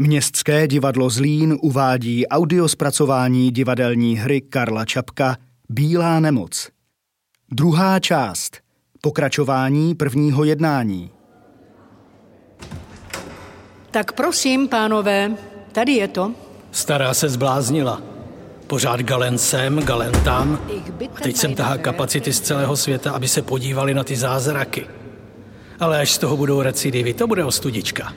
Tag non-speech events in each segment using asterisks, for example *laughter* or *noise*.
Městské divadlo Zlín uvádí audiospracování divadelní hry Karla Čapka Bílá nemoc. Druhá část. Pokračování prvního jednání. Tak prosím, pánové, tady je to. Stará se zbláznila. Pořád galen sem, galen tam. A teď jsem tahá kapacity z celého světa, aby se podívali na ty zázraky. Ale až z toho budou recidivy, to bude ostudička.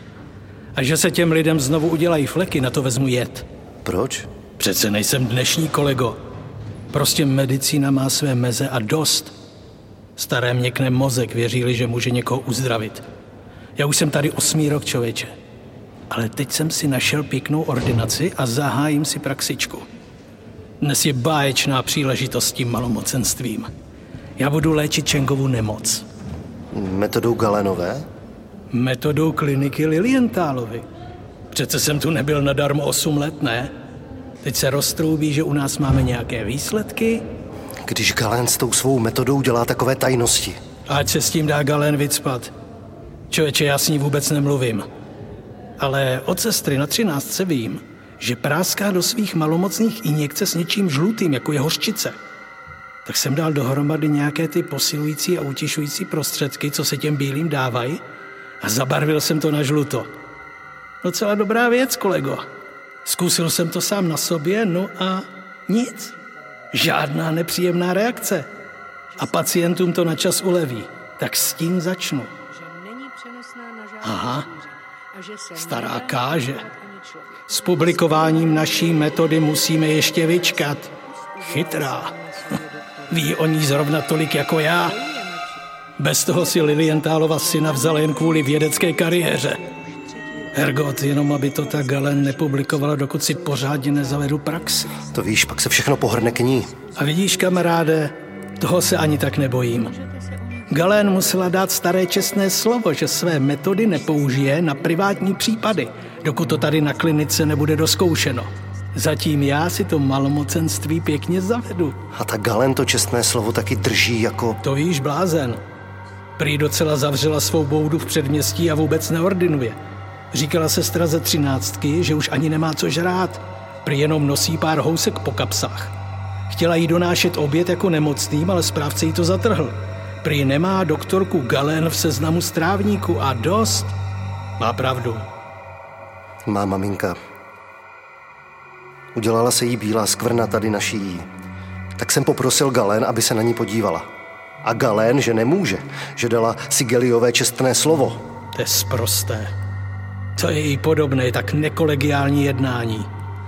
A že se těm lidem znovu udělají fleky, na to vezmu jet. Proč? Přece nejsem dnešní kolego. Prostě medicína má své meze a dost. Staré měkne mozek, věřili, že může někoho uzdravit. Já už jsem tady osmý rok, člověče. Ale teď jsem si našel pěknou ordinaci a zahájím si praxičku. Dnes je báječná příležitost s tím malomocenstvím. Já budu léčit Čengovu nemoc. Metodou Galenové? Metodou kliniky Lilientálovi. Přece jsem tu nebyl nadarmo 8 let, ne? Teď se roztroubí, že u nás máme nějaké výsledky. Když Galen s tou svou metodou dělá takové tajnosti. Ať se s tím dá Galen vycpat. Člověče, já s ní vůbec nemluvím. Ale od sestry na třináctce vím, že práská do svých malomocných injekce s něčím žlutým, jako je hořčice. Tak jsem dal dohromady nějaké ty posilující a utišující prostředky, co se těm bílým dávají a zabarvil jsem to na žluto. Docela dobrá věc, kolego. Zkusil jsem to sám na sobě, no a nic. Žádná nepříjemná reakce. A pacientům to na čas uleví. Tak s tím začnu. Aha, stará káže. S publikováním naší metody musíme ještě vyčkat. Chytrá. *laughs* Ví o ní zrovna tolik jako já. Bez toho si Lilientálova syna vzala jen kvůli vědecké kariéře. Hergot, jenom aby to ta Galen nepublikovala, dokud si pořádně nezavedu praxi. To víš, pak se všechno pohrne k ní. A vidíš, kamaráde, toho se ani tak nebojím. Galen musela dát staré čestné slovo, že své metody nepoužije na privátní případy, dokud to tady na klinice nebude doskoušeno. Zatím já si to malomocenství pěkně zavedu. A ta Galen to čestné slovo taky drží jako... To víš, blázen. Prý docela zavřela svou boudu v předměstí a vůbec neordinuje. Říkala sestra ze třináctky, že už ani nemá co žrát. Prý jenom nosí pár housek po kapsách. Chtěla jí donášet oběd jako nemocným, ale správce jí to zatrhl. Prý nemá doktorku Galen v seznamu strávníku a dost. Má pravdu. Má maminka. Udělala se jí bílá skvrna tady na šíji. Tak jsem poprosil Galen, aby se na ní podívala. A Galen, že nemůže, že dala Sigeliové čestné slovo. To je sprosté. To je jí podobné, tak nekolegiální jednání.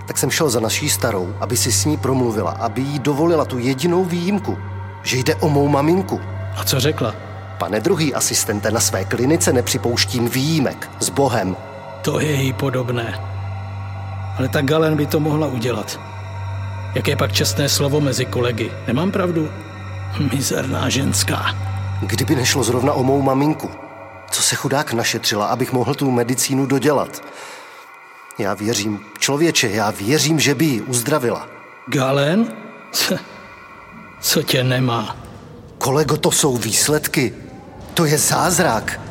Tak jsem šel za naší starou, aby si s ní promluvila, aby jí dovolila tu jedinou výjimku, že jde o mou maminku. A co řekla? Pane druhý asistente, na své klinice nepřipouštím výjimek. S Bohem. To je jí podobné. Ale ta Galen by to mohla udělat. Jaké pak čestné slovo mezi kolegy? Nemám pravdu? Mizerná ženská. Kdyby nešlo zrovna o mou maminku, co se chudák našetřila, abych mohl tu medicínu dodělat. Já věřím, člověče, já věřím, že by ji uzdravila. Galen? Co, co tě nemá? Kolego, to jsou výsledky. To je zázrak.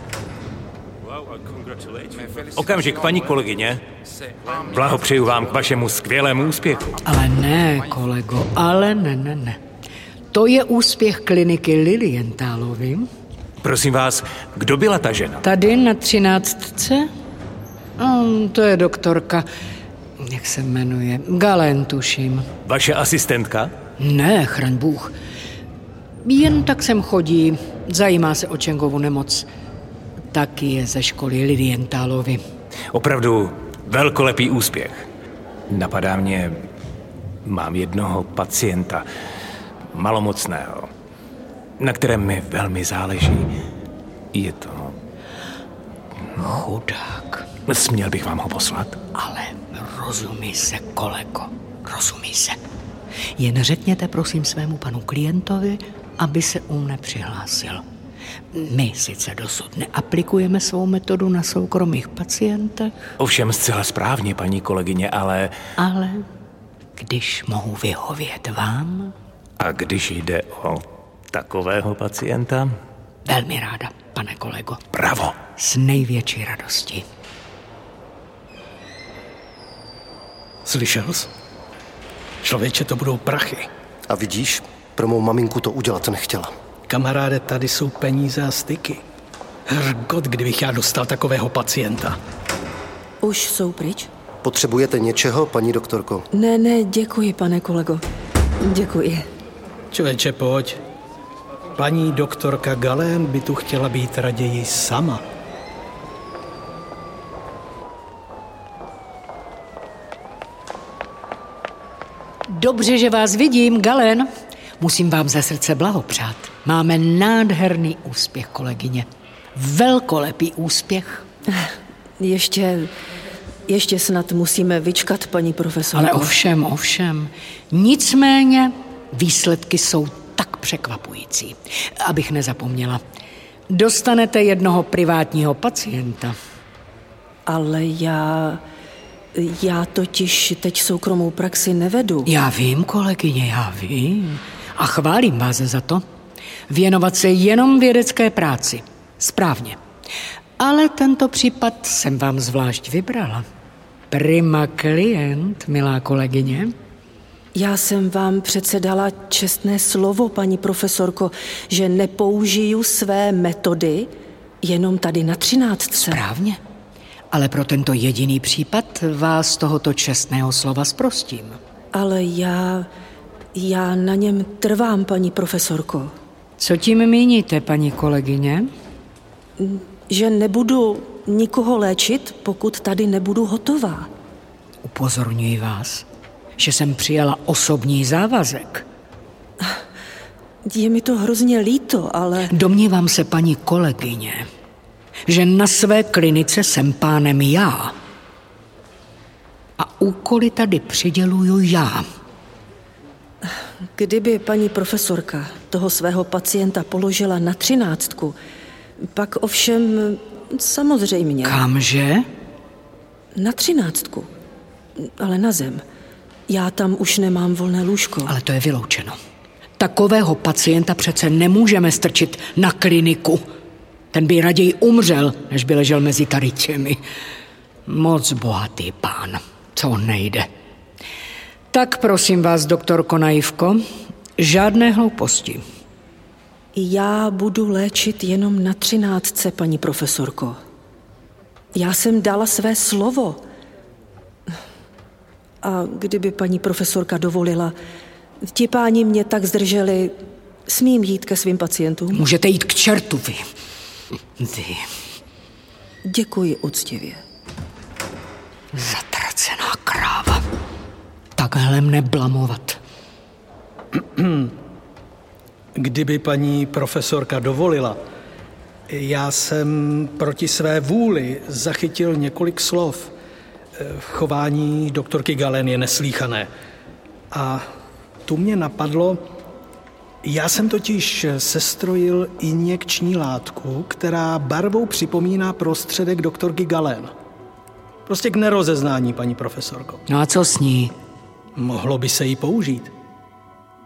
Okamžik, paní kolegyně. Blahopřeju vám k vašemu skvělému úspěchu. Ale ne, kolego, ale ne, ne, ne. To je úspěch kliniky Lilientálovi. Prosím vás, kdo byla ta žena? Tady na třináctce? Um, to je doktorka, jak se jmenuje, Galen, tuším. Vaše asistentka? Ne, chraň Bůh. Jen tak sem chodí, zajímá se o Čengovu nemoc. Taky je ze školy Lilientálovi. Opravdu velkolepý úspěch. Napadá mě, mám jednoho pacienta, malomocného, na kterém mi velmi záleží. Je to... Chudák. Směl bych vám ho poslat? Ale rozumí se, kolego, rozumí se. Jen řekněte prosím svému panu klientovi, aby se u mne přihlásil. My sice dosud neaplikujeme svou metodu na soukromých pacientech. Ovšem zcela správně, paní kolegyně, ale... Ale když mohu vyhovět vám... A když jde o takového pacienta? Velmi ráda, pane kolego. Bravo. S největší radostí. Slyšel jsi? Člověče, to budou prachy. A vidíš, pro mou maminku to udělat nechtěla. Kamaráde, tady jsou peníze a styky. Hrgot, kdybych já dostal takového pacienta. Už jsou pryč? Potřebujete něčeho, paní doktorko? Ne, ne, děkuji, pane kolego. Děkuji. Člověče, pojď. Paní doktorka Galén by tu chtěla být raději sama. Dobře, že vás vidím, Galen. Musím vám ze srdce blahopřát. Máme nádherný úspěch, kolegyně. Velkolepý úspěch. Ještě, ještě snad musíme vyčkat, paní profesorko. Ale ovšem, ovšem. Nicméně výsledky jsou tak překvapující. Abych nezapomněla. Dostanete jednoho privátního pacienta. Ale já... Já totiž teď soukromou praxi nevedu. Já vím, kolegyně, já vím. A chválím vás za to. Věnovat se jenom vědecké práci. Správně. Ale tento případ jsem vám zvlášť vybrala. Prima klient, milá kolegyně. Já jsem vám přece dala čestné slovo, paní profesorko, že nepoužiju své metody jenom tady na třináctce. Správně. Ale pro tento jediný případ vás tohoto čestného slova zprostím. Ale já... Já na něm trvám, paní profesorko. Co tím míníte, paní kolegyně? Že nebudu nikoho léčit, pokud tady nebudu hotová. Upozorňuji vás, že jsem přijala osobní závazek. Je mi to hrozně líto, ale... Domnívám se, paní kolegyně, že na své klinice jsem pánem já. A úkoly tady přiděluju já. Kdyby paní profesorka toho svého pacienta položila na třináctku, pak ovšem samozřejmě... Kamže? Na třináctku, ale na zem. Já tam už nemám volné lůžko. Ale to je vyloučeno. Takového pacienta přece nemůžeme strčit na kliniku. Ten by raději umřel, než by ležel mezi tady těmi. Moc bohatý pán, co nejde. Tak prosím vás, doktorko Naivko, žádné hlouposti. Já budu léčit jenom na třináctce, paní profesorko. Já jsem dala své slovo. A kdyby paní profesorka dovolila, ti páni mě tak zdrželi, smím jít ke svým pacientům? Můžete jít k čertu, vy. Vy. Děkuji úctivě. Zatracená kráva. Takhle mne blamovat. Kdyby paní profesorka dovolila, já jsem proti své vůli zachytil několik slov. Chování doktorky Galen je neslíchané. A tu mě napadlo, já jsem totiž sestrojil injekční látku, která barvou připomíná prostředek doktorky Galen. Prostě k nerozeznání, paní profesorko. No a co s ní? Mohlo by se jí použít.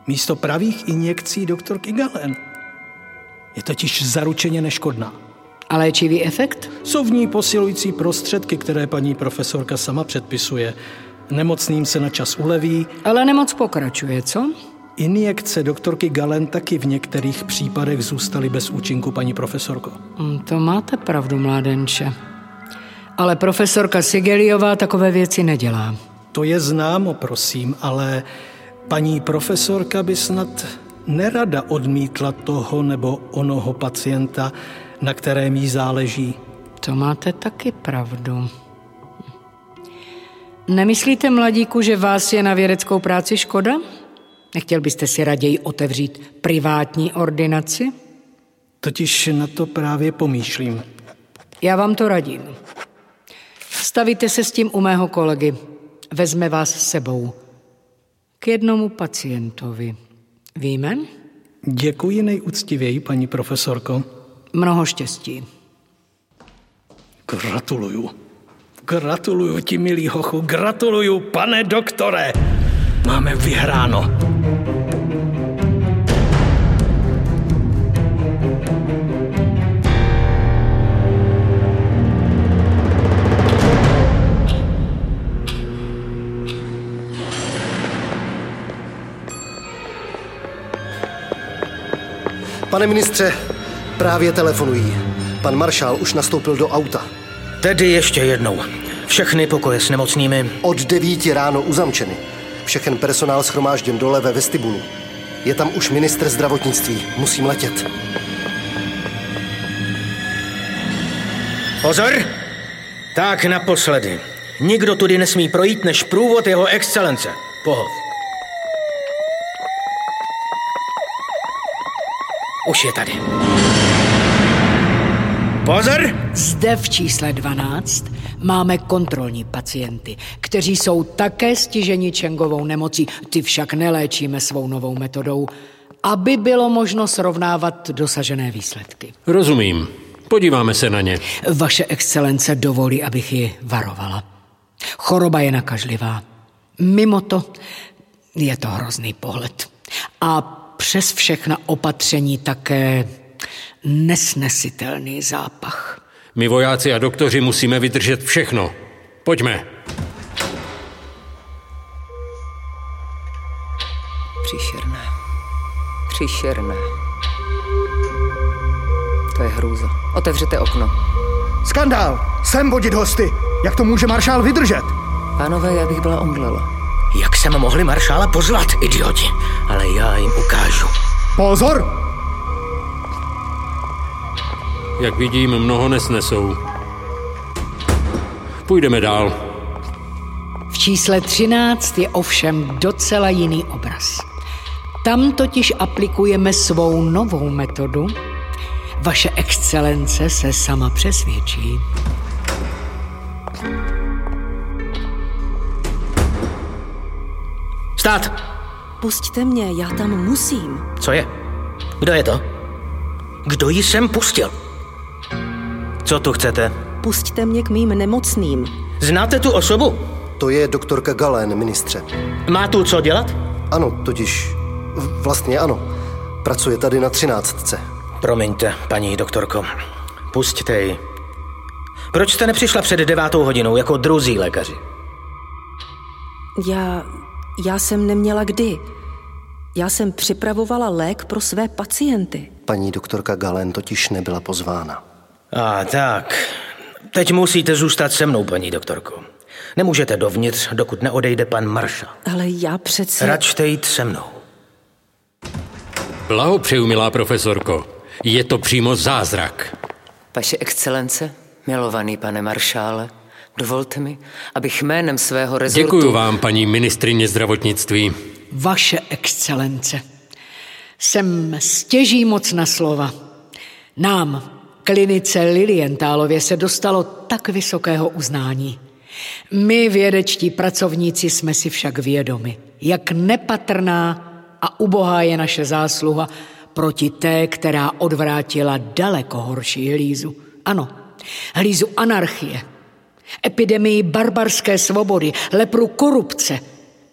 Místo pravých injekcí doktorky Galen. Je totiž zaručeně neškodná. A léčivý efekt? Jsou v ní posilující prostředky, které paní profesorka sama předpisuje. Nemocným se na čas uleví. Ale nemoc pokračuje, co? Injekce doktorky Galen taky v některých případech zůstaly bez účinku, paní profesorko. Mm, To máte pravdu, mládenče. Ale profesorka Sigeliová takové věci nedělá. To je známo, prosím, ale paní profesorka by snad nerada odmítla toho nebo onoho pacienta, na kterém jí záleží. To máte taky pravdu. Nemyslíte, mladíku, že vás je na vědeckou práci škoda? Nechtěl byste si raději otevřít privátní ordinaci? Totiž na to právě pomýšlím. Já vám to radím. Stavíte se s tím u mého kolegy. Vezme vás s sebou. K jednomu pacientovi. Víme? Děkuji nejúctivěji, paní profesorko mnoho štěstí. Gratuluju. Gratuluju ti, milý hochu, gratuluju, pane doktore. Máme vyhráno. Pane ministře, právě telefonují. Pan maršál už nastoupil do auta. Tedy ještě jednou. Všechny pokoje s nemocnými. Od devíti ráno uzamčeny. Všechen personál schromážděn dole ve vestibulu. Je tam už ministr zdravotnictví. Musím letět. Pozor! Tak naposledy. Nikdo tudy nesmí projít než průvod jeho excelence. Pohov. Už je tady. Pozor! Zde v čísle 12 máme kontrolní pacienty, kteří jsou také stiženi Čengovou nemocí, ty však neléčíme svou novou metodou, aby bylo možno srovnávat dosažené výsledky. Rozumím. Podíváme se na ně. Vaše excelence dovolí, abych ji varovala. Choroba je nakažlivá. Mimo to je to hrozný pohled. A přes všechna opatření také nesnesitelný zápach. My vojáci a doktoři musíme vydržet všechno. Pojďme. Příšerné. Příšerné. To je hrůza. Otevřete okno. Skandál! Sem vodit hosty! Jak to může maršál vydržet? Pánové, já bych byla omdlela. Jak jsem mohli maršála pozvat, idioti? Ale já jim ukážu. Pozor! Jak vidím, mnoho nesnesou. Půjdeme dál. V čísle 13 je ovšem docela jiný obraz. Tam totiž aplikujeme svou novou metodu. Vaše excelence se sama přesvědčí. Stát! Pusťte mě, já tam musím. Co je? Kdo je to? Kdo ji sem pustil? Co tu chcete? Pusťte mě k mým nemocným. Znáte tu osobu? To je doktorka Galén, ministře. Má tu co dělat? Ano, totiž... Vlastně ano. Pracuje tady na třináctce. Promiňte, paní doktorko. Pusťte ji. Proč jste nepřišla před devátou hodinou jako druzí lékaři? Já... já jsem neměla kdy. Já jsem připravovala lék pro své pacienty. Paní doktorka Galén totiž nebyla pozvána. A tak. Teď musíte zůstat se mnou, paní doktorko. Nemůžete dovnitř, dokud neodejde pan maršal. Ale já přece... Račte jít se mnou. Blahopřeju, milá profesorko. Je to přímo zázrak. Vaše excelence, milovaný pane maršále, dovolte mi, abych jménem svého rezortu... Děkuji vám, paní ministrině zdravotnictví. Vaše excelence. Jsem stěží moc na slova. Nám, klinice Lilientálově, se dostalo tak vysokého uznání. My, vědečtí pracovníci, jsme si však vědomi, jak nepatrná a ubohá je naše zásluha proti té, která odvrátila daleko horší hlízu. Ano, hlízu anarchie, epidemii barbarské svobody, lepru korupce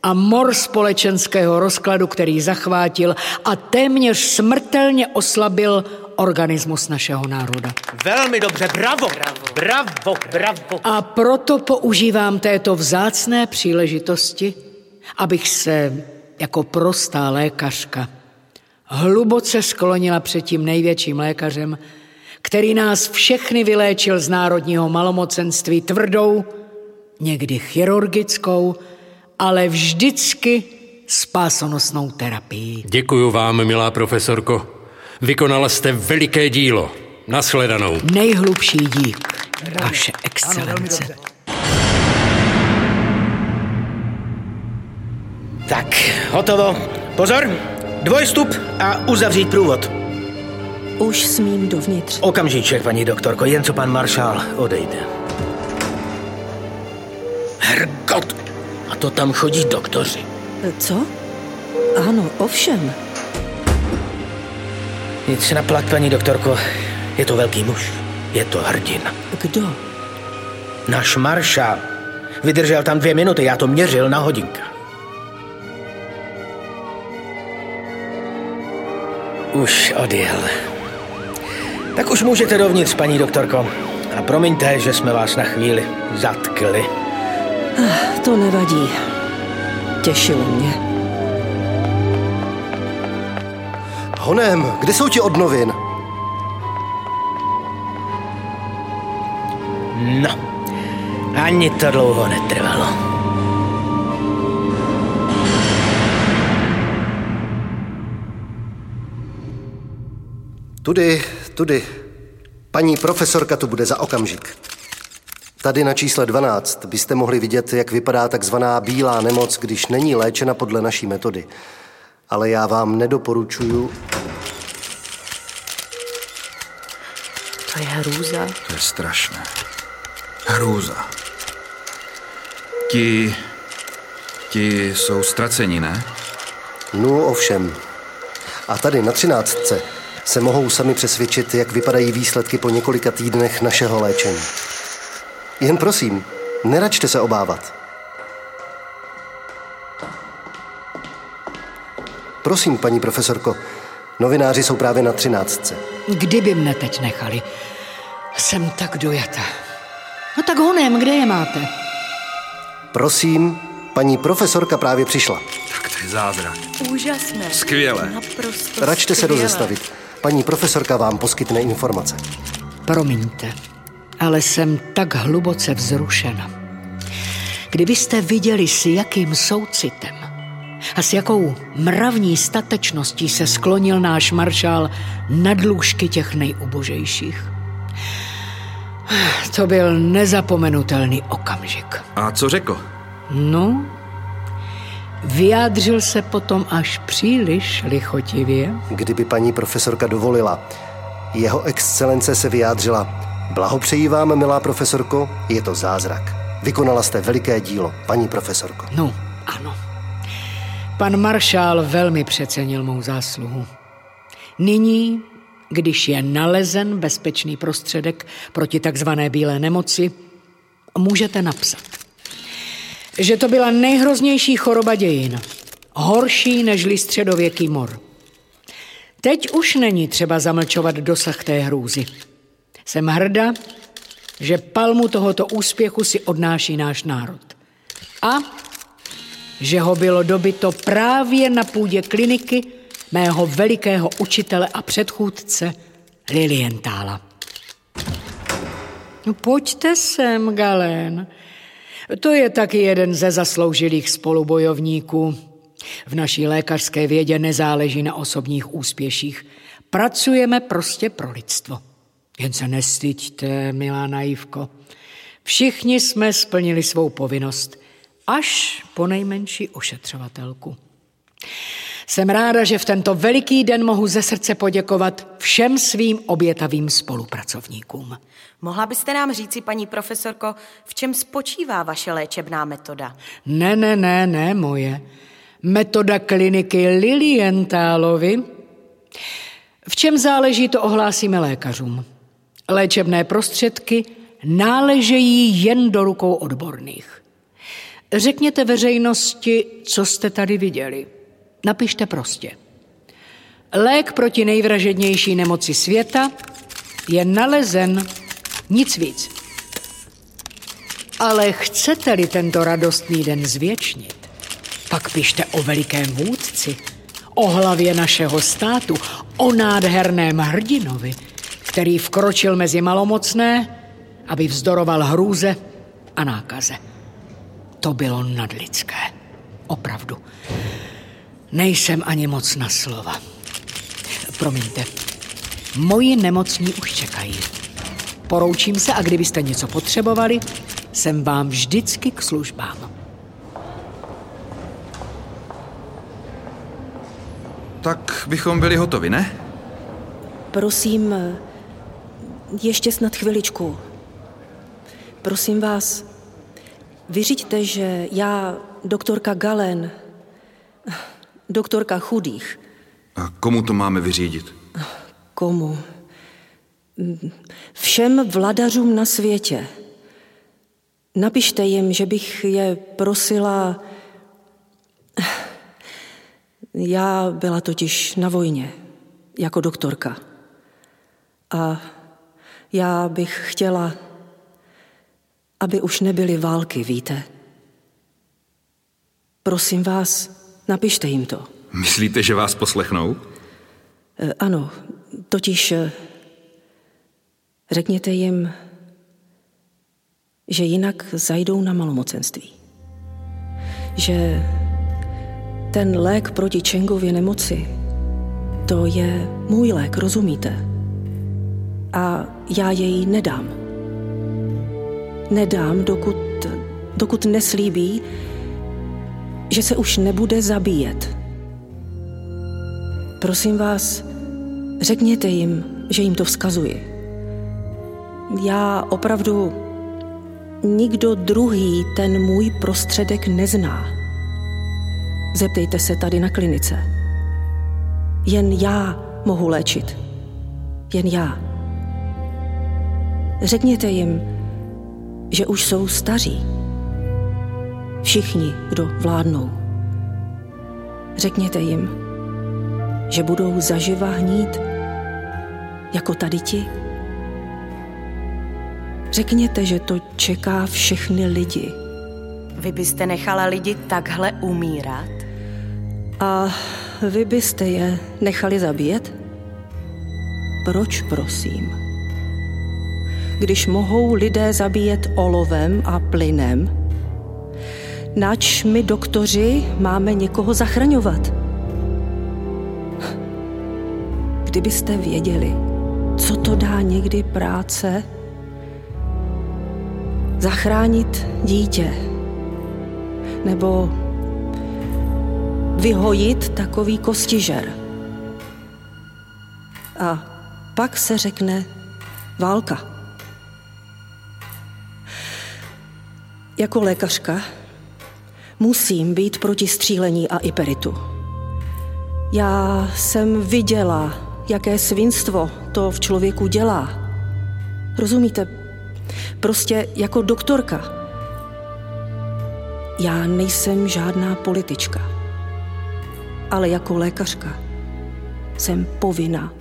a mor společenského rozkladu, který zachvátil a téměř smrtelně oslabil organismus našeho národa. Velmi dobře, bravo, bravo, bravo, bravo. A proto používám této vzácné příležitosti, abych se jako prostá lékařka hluboce sklonila před tím největším lékařem, který nás všechny vyléčil z národního malomocenství tvrdou, někdy chirurgickou, ale vždycky spásonosnou terapii. Děkuji vám, milá profesorko. Vykonala jste veliké dílo. Naschledanou. Nejhlubší dík, vaše excelence. Tak, hotovo. Pozor, dvojstup a uzavřít průvod. Už smím dovnitř. Okamžíček, paní doktorko, jen co pan maršál odejde. Hergot, a to tam chodí doktoři. Co? Ano, ovšem. Nic si naplak, paní doktorko. Je to velký muž. Je to hrdina. Kdo? Náš maršál. Vydržel tam dvě minuty, já to měřil na hodinka. Už odjel. Tak už můžete dovnitř, paní doktorko. A promiňte, že jsme vás na chvíli zatkli. To nevadí. Těšilo mě. Honem, kde jsou ti od novin? No, ani to dlouho netrvalo. Tudy, tudy. Paní profesorka tu bude za okamžik. Tady na čísle 12 byste mohli vidět, jak vypadá takzvaná bílá nemoc, když není léčena podle naší metody. Ale já vám nedoporučuju. To je hrůza. To je strašné. Hrůza. Ti... Ti jsou ztraceni, ne? No ovšem. A tady na třináctce se mohou sami přesvědčit, jak vypadají výsledky po několika týdnech našeho léčení. Jen prosím, neračte se obávat. Prosím, paní profesorko, novináři jsou právě na třináctce. Kdyby mne teď nechali, jsem tak dojata. No tak honem, kde je máte? Prosím, paní profesorka právě přišla. Tak to je zázrak. Úžasné. Skvěle. Naprosto Račte se skvělé. Paní profesorka vám poskytne informace. Promiňte, ale jsem tak hluboce vzrušena. Kdybyste viděli, s jakým soucitem a s jakou mravní statečností se sklonil náš maršál nad lůžky těch nejubožejších. To byl nezapomenutelný okamžik. A co řekl? No, vyjádřil se potom až příliš lichotivě. Kdyby paní profesorka dovolila, jeho excelence se vyjádřila. Blahopřeji vám, milá profesorko, je to zázrak. Vykonala jste veliké dílo, paní profesorko. No, ano. Pan maršál velmi přecenil mou zásluhu. Nyní, když je nalezen bezpečný prostředek proti takzvané bílé nemoci, můžete napsat, že to byla nejhroznější choroba dějin, horší nežli středověký mor. Teď už není třeba zamlčovat dosah té hrůzy. Jsem hrdá, že palmu tohoto úspěchu si odnáší náš národ. A že ho bylo dobyto právě na půdě kliniky mého velikého učitele a předchůdce Lilientála. No pojďte sem, Galen. To je taky jeden ze zasloužilých spolubojovníků. V naší lékařské vědě nezáleží na osobních úspěších. Pracujeme prostě pro lidstvo. Jen se nestyďte, milá naivko. Všichni jsme splnili svou povinnost, až po nejmenší ošetřovatelku. Jsem ráda, že v tento veliký den mohu ze srdce poděkovat všem svým obětavým spolupracovníkům. Mohla byste nám říci, paní profesorko, v čem spočívá vaše léčebná metoda? Ne, ne, ne, ne, moje. Metoda kliniky Lilientálovi. V čem záleží, to ohlásíme lékařům. Léčebné prostředky náležejí jen do rukou odborných. Řekněte veřejnosti, co jste tady viděli. Napište prostě. Lék proti nejvražednější nemoci světa je nalezen nic víc. Ale chcete-li tento radostný den zvětšnit, pak pište o velikém vůdci, o hlavě našeho státu, o nádherném hrdinovi, který vkročil mezi malomocné, aby vzdoroval hrůze a nákaze. To bylo nadlidské. Opravdu. Nejsem ani moc na slova. Promiňte. Moji nemocní už čekají. Poroučím se a kdybyste něco potřebovali, jsem vám vždycky k službám. Tak bychom byli hotovi, ne? Prosím, ještě snad chviličku. Prosím vás, vyřiďte, že já, doktorka Galen, doktorka chudých, A komu to máme vyřídit? komu? Všem vladařům na světě. Napište jim, že bych je prosila... Já byla totiž na vojně, jako doktorka. A já bych chtěla, aby už nebyly války, víte? Prosím vás, napište jim to. Myslíte, že vás poslechnou? E, ano, totiž e, řekněte jim, že jinak zajdou na malomocenství. Že ten lék proti Čengově nemoci, to je můj lék, rozumíte? A já jej nedám. Nedám, dokud, dokud neslíbí, že se už nebude zabíjet. Prosím vás, řekněte jim, že jim to vzkazuji. Já opravdu nikdo druhý ten můj prostředek nezná. Zeptejte se tady na klinice. Jen já mohu léčit. Jen já. Řekněte jim, že už jsou staří. Všichni, kdo vládnou. Řekněte jim, že budou zaživa hnít jako tady ti. Řekněte, že to čeká všechny lidi. Vy byste nechala lidi takhle umírat? A vy byste je nechali zabíjet? Proč, prosím? Když mohou lidé zabíjet olovem a plynem, nač my doktoři máme někoho zachraňovat? Kdybyste věděli, co to dá někdy práce, zachránit dítě nebo vyhojit takový kostižer. A pak se řekne válka. Jako lékařka musím být proti střílení a iperitu. Já jsem viděla, jaké svinstvo to v člověku dělá. Rozumíte? Prostě jako doktorka. Já nejsem žádná politička, ale jako lékařka jsem povinna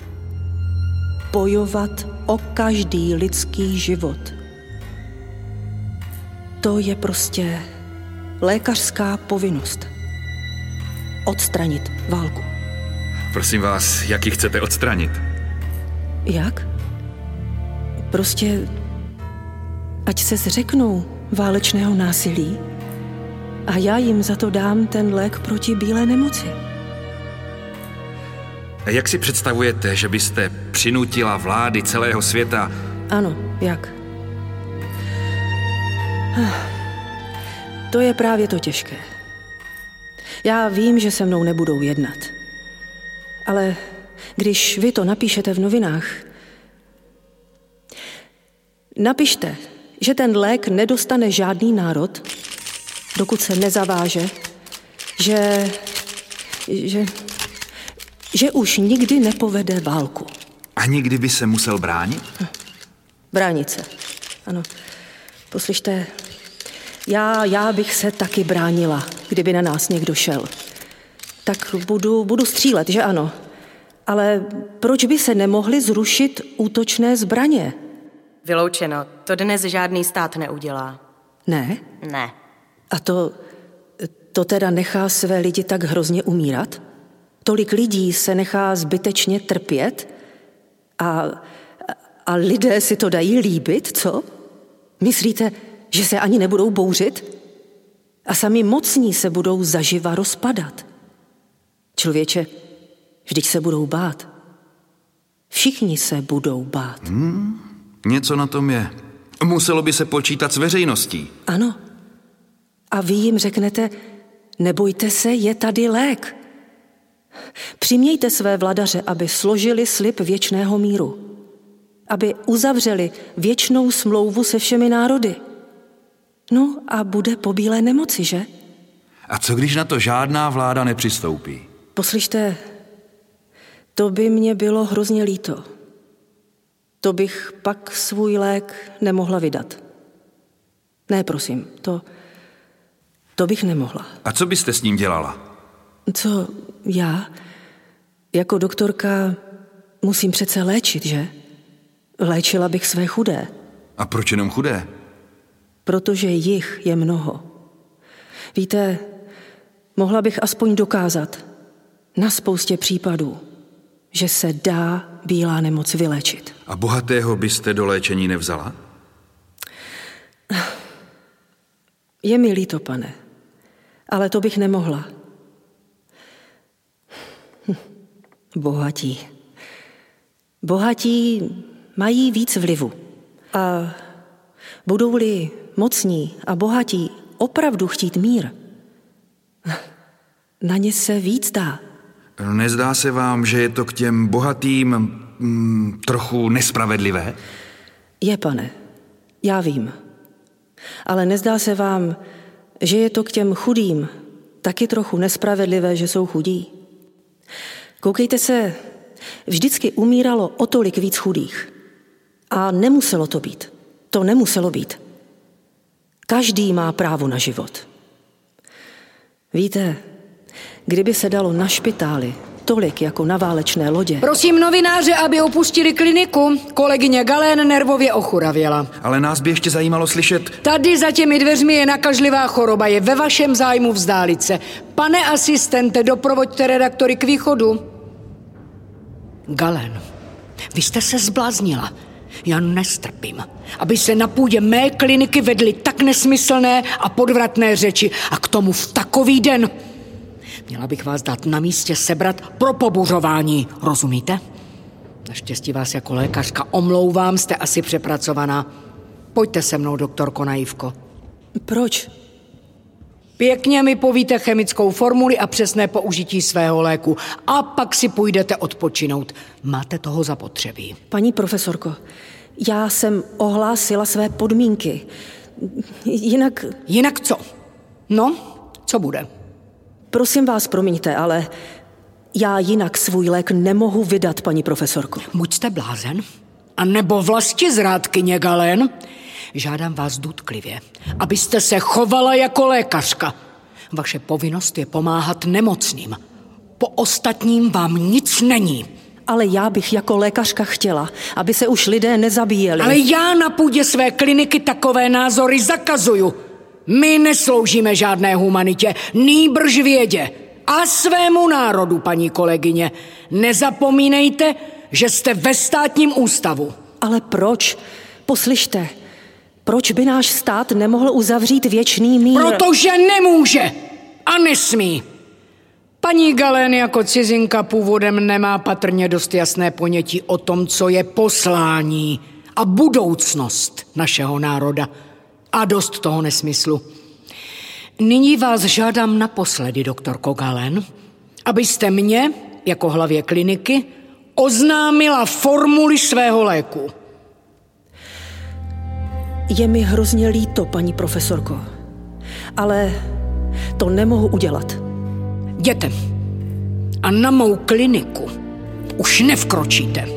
bojovat o každý lidský život. To je prostě lékařská povinnost. Odstranit válku. Prosím vás, jak ji chcete odstranit? Jak? Prostě ať se zřeknou válečného násilí a já jim za to dám ten lék proti bílé nemoci. A jak si představujete, že byste přinutila vlády celého světa? Ano, jak? To je právě to těžké. Já vím, že se mnou nebudou jednat. Ale když vy to napíšete v novinách, napište, že ten lék nedostane žádný národ, dokud se nezaváže, že, že, že už nikdy nepovede válku. A nikdy by se musel bránit? Bránit se, ano. Poslyšte, já, já bych se taky bránila, kdyby na nás někdo šel. Tak budu, budu střílet, že ano. Ale proč by se nemohly zrušit útočné zbraně? Vyloučeno. To dnes žádný stát neudělá. Ne? Ne. A to, to teda nechá své lidi tak hrozně umírat? Tolik lidí se nechá zbytečně trpět? A, a lidé si to dají líbit, co? Myslíte, že se ani nebudou bouřit? A sami mocní se budou zaživa rozpadat. Člověče, vždyť se budou bát. Všichni se budou bát. Hmm, něco na tom je. Muselo by se počítat s veřejností. Ano. A vy jim řeknete, nebojte se, je tady lék. Přimějte své vladaře, aby složili slib věčného míru. Aby uzavřeli věčnou smlouvu se všemi národy. No a bude po bílé nemoci, že? A co když na to žádná vláda nepřistoupí? Poslyšte, to by mě bylo hrozně líto. To bych pak svůj lék nemohla vydat. Ne, prosím, to, to bych nemohla. A co byste s ním dělala? Co já? Jako doktorka musím přece léčit, že? Léčila bych své chudé. A proč jenom chudé? Protože jich je mnoho. Víte, mohla bych aspoň dokázat na spoustě případů, že se dá bílá nemoc vylečit. A bohatého byste do léčení nevzala? Je mi líto, pane, ale to bych nemohla. Hm, bohatí. Bohatí mají víc vlivu. A budou-li mocní a bohatí opravdu chtít mír, na ně se víc dá. Nezdá se vám, že je to k těm bohatým mm, trochu nespravedlivé? Je, pane, já vím. Ale nezdá se vám, že je to k těm chudým taky trochu nespravedlivé, že jsou chudí? Koukejte se, vždycky umíralo o tolik víc chudých. A nemuselo to být. To nemuselo být. Každý má právo na život. Víte, kdyby se dalo na špitály tolik jako na válečné lodě. Prosím novináře, aby opustili kliniku. Kolegyně Galén nervově ochuravěla. Ale nás by ještě zajímalo slyšet... Tady za těmi dveřmi je nakažlivá choroba. Je ve vašem zájmu vzdálit se. Pane asistente, doprovoďte redaktory k východu. Galen, vy jste se zbláznila. Já nestrpím, aby se na půdě mé kliniky vedly tak nesmyslné a podvratné řeči a k tomu v takový den. Měla bych vás dát na místě sebrat pro pobuřování, rozumíte? Naštěstí vás jako lékařka omlouvám, jste asi přepracovaná. Pojďte se mnou, doktorko Naivko. Proč? Pěkně mi povíte chemickou formuli a přesné použití svého léku. A pak si půjdete odpočinout. Máte toho zapotřebí. Paní profesorko, já jsem ohlásila své podmínky. Jinak... Jinak co? No, co bude? Prosím vás, promiňte, ale já jinak svůj lék nemohu vydat, paní profesorko. Buď jste blázen, a nebo vlasti zrádkyně Galen, žádám vás důtklivě, abyste se chovala jako lékařka. Vaše povinnost je pomáhat nemocným. Po ostatním vám nic není. Ale já bych jako lékařka chtěla, aby se už lidé nezabíjeli. Ale já na půdě své kliniky takové názory zakazuju. My nesloužíme žádné humanitě, nýbrž vědě. A svému národu, paní kolegyně. Nezapomínejte, že jste ve státním ústavu. Ale proč? Poslyšte, proč by náš stát nemohl uzavřít věčný mír? Protože nemůže a nesmí. Paní Galen jako cizinka původem nemá patrně dost jasné ponětí o tom, co je poslání a budoucnost našeho národa. A dost toho nesmyslu. Nyní vás žádám naposledy, doktorko Galen, abyste mě, jako hlavě kliniky, oznámila formuli svého léku. Je mi hrozně líto, paní profesorko, ale to nemohu udělat. Jděte. A na mou kliniku už nevkročíte.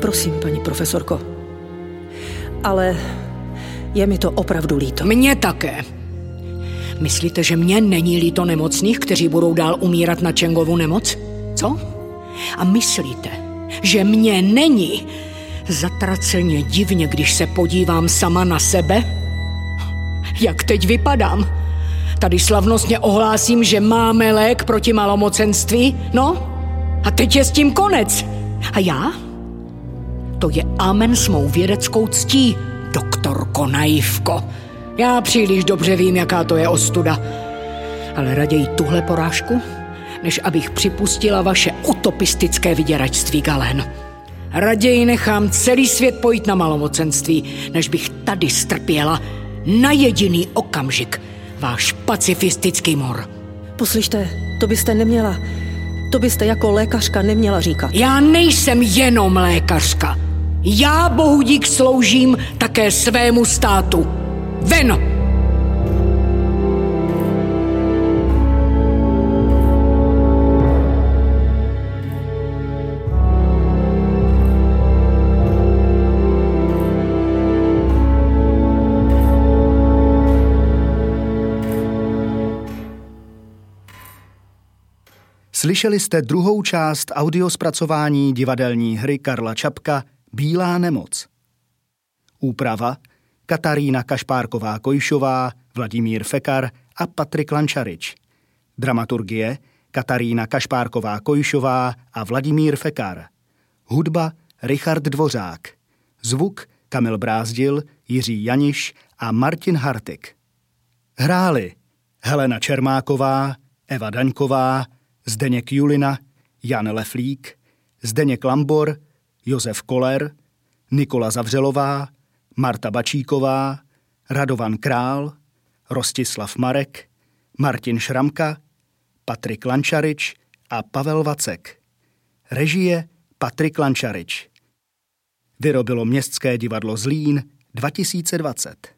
Prosím, paní profesorko. Ale je mi to opravdu líto. Mně také. Myslíte, že mě není líto nemocných, kteří budou dál umírat na Čengovu nemoc? Co? A myslíte, že mě není zatraceně divně, když se podívám sama na sebe? Jak teď vypadám? Tady slavnostně ohlásím, že máme lék proti malomocenství? No, a teď je s tím konec. A já? To je amen s mou vědeckou ctí, doktorko Naivko. Já příliš dobře vím, jaká to je ostuda. Ale raději tuhle porážku, než abych připustila vaše utopistické vyděračství, Galen. Raději nechám celý svět pojít na malomocenství, než bych tady strpěla na jediný okamžik váš pacifistický mor. Poslyšte, to byste neměla, to byste jako lékařka neměla říkat. Já nejsem jenom lékařka. Já, bohu dík, sloužím také svému státu. Ven! Slyšeli jste druhou část audiospracování divadelní hry Karla Čapka Bílá nemoc. Úprava Katarína Kašpárková-Kojšová, Vladimír Fekar a Patrik Lančarič. Dramaturgie Katarína Kašpárková-Kojšová a Vladimír Fekar. Hudba Richard Dvořák. Zvuk Kamil Brázdil, Jiří Janiš a Martin Hartik. Hráli Helena Čermáková, Eva Daňková, Zdeněk Julina, Jan Leflík, Zdeněk Lambor, Josef Koler, Nikola Zavřelová, Marta Bačíková, Radovan Král, Rostislav Marek, Martin Šramka, Patrik Lančarič a Pavel Vacek. Režie Patrik Lančarič. Vyrobilo Městské divadlo Zlín 2020.